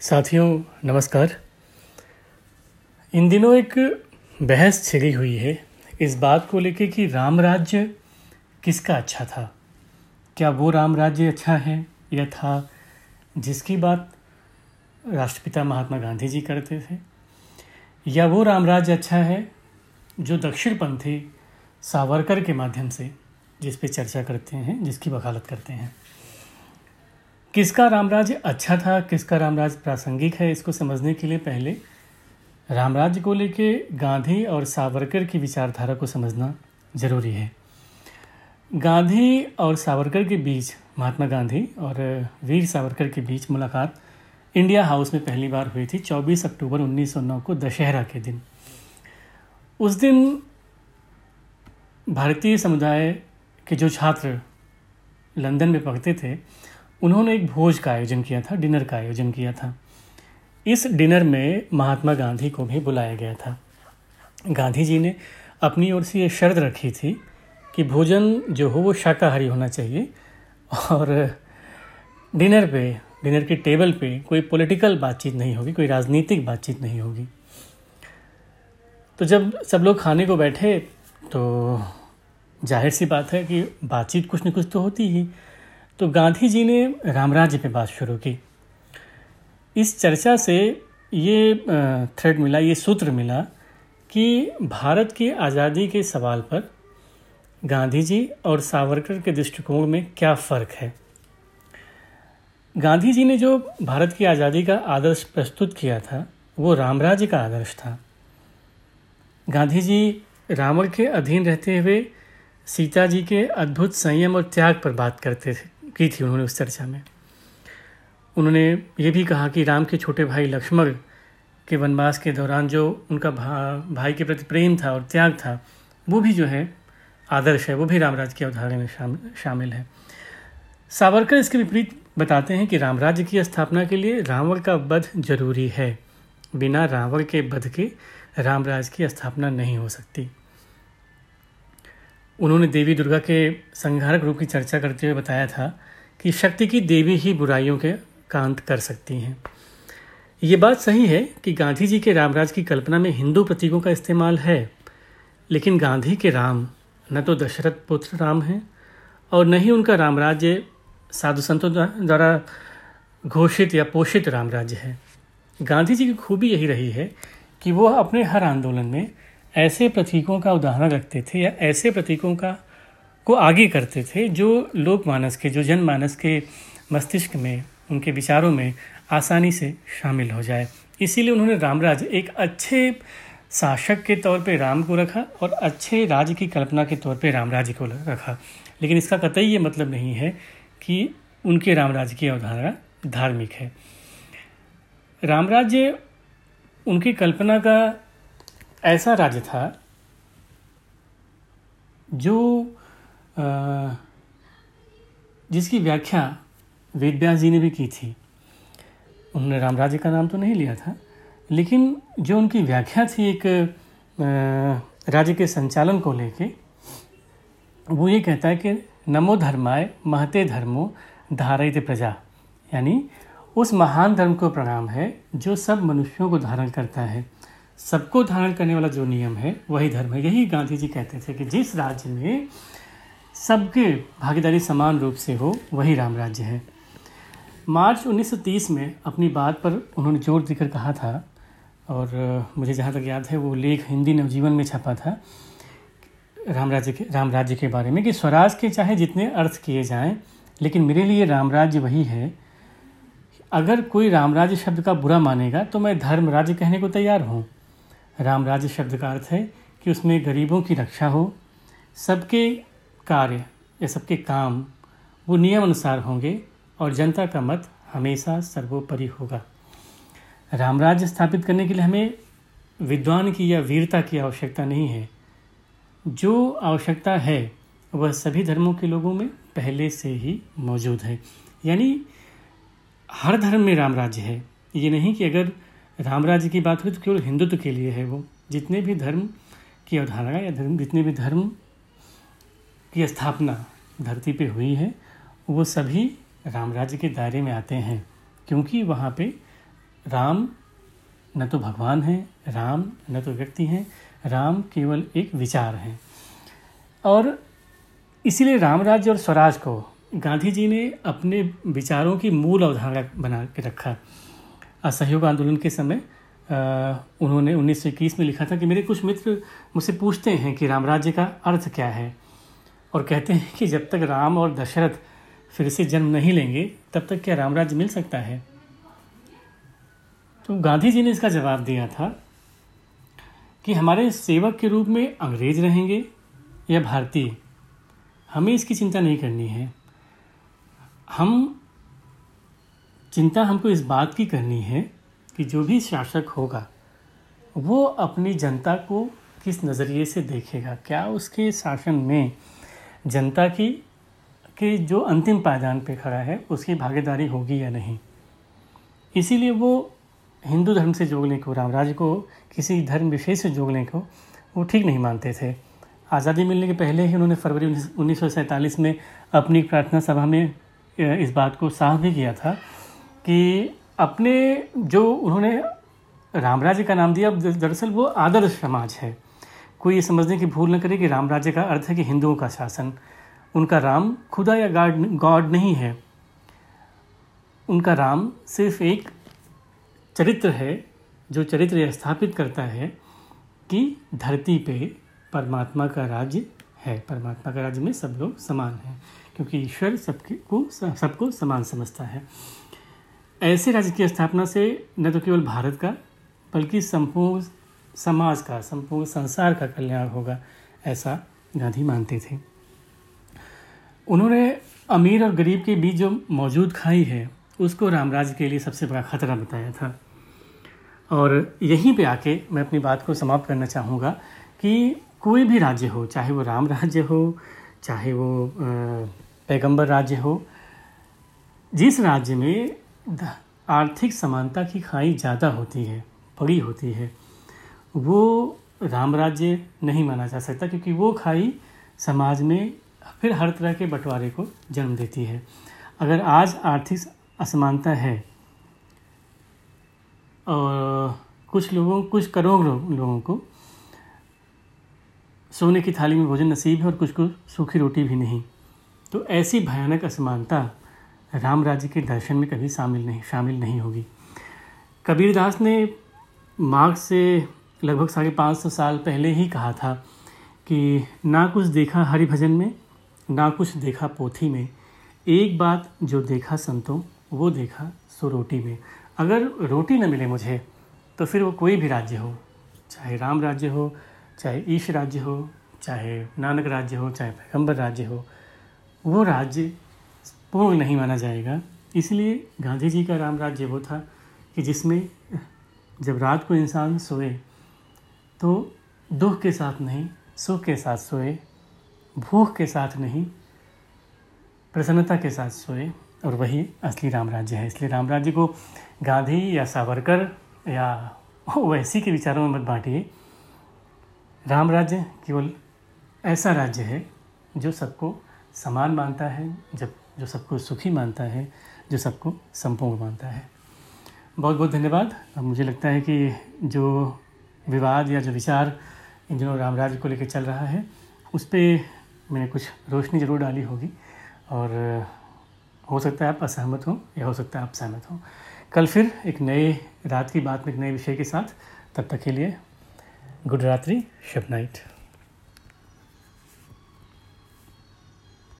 साथियों, नमस्कार। इन दिनों एक बहस छिड़ी हुई है इस बात को लेकर कि राम राज्य किसका अच्छा था? क्या वो राम राज्य अच्छा है या था जिसकी बात राष्ट्रपिता महात्मा गांधी जी करते थे? या वो राम राज्य अच्छा है जो दक्षिणपंथी सावरकर के माध्यम से, जिस पे चर्चा करते हैं, जिसकी वकालत करते हैं? किसका रामराज्य अच्छा था, किसका रामराज प्रासंगिक है, इसको समझने के लिए पहले रामराज्य को लेके गांधी और सावरकर की विचारधारा को समझना ज़रूरी है। गांधी और सावरकर के बीच, महात्मा गांधी और वीर सावरकर के बीच मुलाकात इंडिया हाउस में पहली बार हुई थी 24 अक्टूबर 1909 को दशहरा के दिन। उस दिन भारतीय समुदाय के जो छात्र लंदन में पढ़ते थे उन्होंने एक भोज का आयोजन किया था, डिनर का आयोजन किया था। इस डिनर में महात्मा गांधी को भी बुलाया गया था। गांधी जी ने अपनी ओर से ये शर्त रखी थी कि भोजन जो हो वो शाकाहारी होना चाहिए और डिनर पे, डिनर के टेबल पे कोई पॉलिटिकल बातचीत नहीं होगी, कोई राजनीतिक बातचीत नहीं होगी। तो जब सब लोग खाने को बैठे तो ज़ाहिर सी बात है कि बातचीत कुछ न कुछ तो होती ही। तो गांधी जी ने रामराज्य पे बात शुरू की। इस चर्चा से ये थ्रेड मिला, ये सूत्र मिला कि भारत की आज़ादी के सवाल पर गांधी जी और सावरकर के दृष्टिकोण में क्या फ़र्क है। गांधी जी ने जो भारत की आज़ादी का आदर्श प्रस्तुत किया था, वो रामराज्य का आदर्श था। गांधी जी रावण के अधीन रहते हुए सीता जी के अद्भुत संयम और त्याग पर बात करते थे। की थी उन्होंने उस चर्चा में। उन्होंने ये भी कहा कि राम के छोटे भाई लक्ष्मण के वनवास के दौरान जो उनका भा, भाई के प्रति प्रेम था और त्याग था वो भी जो है आदर्श है वो भी रामराज की अवधारणा में शामिल शामिल है। सावरकर इसके विपरीत बताते हैं कि रामराज्य की स्थापना के लिए रावण का वध ज़रूरी है। बिना रावण के वध के रामराज की स्थापना नहीं हो सकती। उन्होंने देवी दुर्गा के संहारक रूप की चर्चा करते हुए बताया था कि शक्ति की देवी ही बुराइयों के कांत कर सकती हैं। ये बात सही है कि गांधी जी के रामराज की कल्पना में हिंदू प्रतीकों का इस्तेमाल है, लेकिन गांधी के राम न तो दशरथ पुत्र राम हैं और न ही उनका रामराज्य साधु संतों द्वारा घोषित या पोषित रामराज्य है। गांधी जी की खूबी यही रही है कि वो अपने हर आंदोलन में ऐसे प्रतीकों का उदाहरण रखते थे या ऐसे प्रतीकों का, को आगे करते थे जो लोकमानस के, जो जनमानस के मस्तिष्क में, उनके विचारों में आसानी से शामिल हो जाए। इसीलिए उन्होंने रामराज एक अच्छे शासक के तौर पे राम को रखा और अच्छे राज्य की कल्पना के तौर पे रामराज्य को रखा। लेकिन इसका कतई ये मतलब नहीं है कि उनके रामराज्य की अवधारणा धार्मिक है। रामराज्य उनकी कल्पना का ऐसा राज्य था जो जिसकी व्याख्या वेदव्यास जी ने भी की थी। उन्होंने रामराज्य का नाम तो नहीं लिया था, लेकिन जो उनकी व्याख्या थी एक राज्य के संचालन को लेके, वो ये कहता है कि नमो धर्माय महते धर्मो धारित प्रजा। यानी उस महान धर्म को प्रणाम है जो सब मनुष्यों को धारण करता है। सबको धारण करने वाला जो नियम है, वही धर्म है। यही गांधी जी कहते थे कि जिस राज्य में सबके भागीदारी समान रूप से हो, वही राम राज्य है। मार्च 1930 में अपनी बात पर उन्होंने ज़ोर देकर कहा था, और मुझे जहाँ तक याद है, वो लेख हिंदी नवजीवन में छपा था, राम राज्य के, राम राज्य के बारे में कि स्वराज के चाहे जितने अर्थ किए जाएँ, लेकिन मेरे लिए राम राज्य वही है। अगर कोई राम राज्य शब्द का बुरा मानेगा तो मैं धर्म राज्य कहने को तैयार हूँ। राम राज्य शब्द का अर्थ है कि उसमें गरीबों की रक्षा हो, सबके कार्य या सबके काम वो नियम अनुसार होंगे और जनता का मत हमेशा सर्वोपरि होगा। राम राज्य स्थापित करने के लिए हमें विद्वान की या वीरता की आवश्यकता नहीं है। जो आवश्यकता है, वह सभी धर्मों के लोगों में पहले से ही मौजूद है। यानी हर धर्म में राम राज्य है। ये नहीं कि अगर राम राज्य की बात हुई तो केवल हिंदुत्व के लिए है वो। जितने भी धर्म की अवधारणा या धर्म, जितने भी धर्म की स्थापना धरती पे हुई है, वो सभी राम राज्य के दायरे में आते हैं। क्योंकि वहाँ पे राम न तो भगवान हैं, राम न तो व्यक्ति हैं, राम केवल एक विचार हैं। और इसीलिए राम राज्य और स्वराज को गांधी जी ने अपने विचारों की मूल अवधारणा बना के रखा। असहयोग आंदोलन के समय उन्होंने उन्नीस सौ इक्कीस में लिखा था कि मेरे कुछ मित्र मुझसे पूछते हैं कि राम राज्य का अर्थ क्या है और कहते हैं कि जब तक राम और दशरथ फिर से जन्म नहीं लेंगे, तब तक क्या राम राज्य मिल सकता है? तो गांधी जी ने इसका जवाब दिया था कि हमारे सेवक के रूप में अंग्रेज़ रहेंगे या भारतीय, हमें इसकी चिंता नहीं करनी है। हम चिंता हमको इस बात की करनी है कि जो भी शासक होगा, वो अपनी जनता को किस नज़रिए से देखेगा? क्या उसके शासन में जनता की, के जो अंतिम पायदान पे खड़ा है, उसकी भागीदारी होगी या नहीं? इसीलिए वो हिंदू धर्म से जोड़ने को रामराज को, किसी धर्म विशेष से जोड़ने को, वो ठीक नहीं मानते थे। आज़ादी मिलने के पहले ही उन्होंने फरवरी उन्नीस सौ सैंतालीस में अपनी प्रार्थना सभा में इस बात को साफ़ भी किया था कि अपने जो उन्होंने राम राज्य का नाम दिया दरअसल वो आदर्श समाज है। कोई ये समझने की भूल न करे कि राम राज्य का अर्थ है कि हिंदुओं का शासन। उनका राम खुदा या गॉड गॉड नहीं है। उनका राम सिर्फ़ एक चरित्र है, जो चरित्र स्थापित करता है कि धरती पे परमात्मा का राज्य है। परमात्मा का राज्य में सब लोग समान हैं, क्योंकि ईश्वर सबके को, सबको समान समझता है। ऐसे राज्य की स्थापना से न तो केवल भारत का, बल्कि संपूर्ण समाज का, संपूर्ण संसार का कल्याण होगा, ऐसा गांधी मानते थे। उन्होंने अमीर और गरीब के बीच जो मौजूद खाई है, उसको रामराज के लिए सबसे बड़ा खतरा बताया था। और यहीं पे आके मैं अपनी बात को समाप्त करना चाहूँगा कि कोई भी राज्य हो, चाहे वो राम राज्य हो, चाहे वो पैगंबर राज्य हो, जिस राज्य में आर्थिक समानता की खाई ज़्यादा होती है, बड़ी होती है। वो राम राज्य नहीं माना जा सकता क्योंकि वो खाई समाज में फिर हर तरह के बंटवारे को जन्म देती है। अगर आज आर्थिक असमानता है और कुछ लोगों, कुछ करोड़ लोगों को सोने की थाली में भोजन नसीब है और कुछ को सूखी रोटी भी नहीं तो ऐसी भयानक असमानता राम राज्य के दर्शन में कभी शामिल नहीं शामिल नहीं होगी। कबीरदास ने मार्क्स से लगभग साढ़े पाँच सौ साल पहले ही कहा था कि ना कुछ देखा हरि भजन में, ना कुछ देखा पोथी में, एक बात जो देखा संतों, वो देखा सो रोटी में। अगर रोटी न मिले मुझे तो फिर वो कोई भी राज्य हो, चाहे राम राज्य हो, चाहे ईश राज्य हो, चाहे नानक राज्य हो, चाहे पैगंबर राज्य हो, वो राज्य पूर्ण नहीं माना जाएगा। इसलिए गांधी जी का राम राज्य वो था कि जिसमें जब रात को इंसान सोए तो दुख के साथ नहीं, सुख के साथ सोए, भूख के साथ नहीं, प्रसन्नता के साथ सोए, और वही असली राम राज्य है। इसलिए राम राज्य को गांधी या सावरकर या वैसी के विचारों में मत बांटिए। राम राज्य केवल ऐसा राज्य है जो सबको समान मानता है, जब जो सबको सुखी मानता है, जो सबको संपूर्ण मानता है। बहुत बहुत धन्यवाद। अब मुझे लगता है कि जो विवाद या जो विचार इन दिनों राम राज्य को लेकर चल रहा है, उस पर मैंने कुछ रोशनी ज़रूर डाली होगी। और हो सकता है आप असहमत हों, या हो सकता है आप सहमत हों। कल फिर एक नए रात की बात में, एक नए विषय के साथ, तब तक के लिए गुड रात्रि, शुभ नाइट।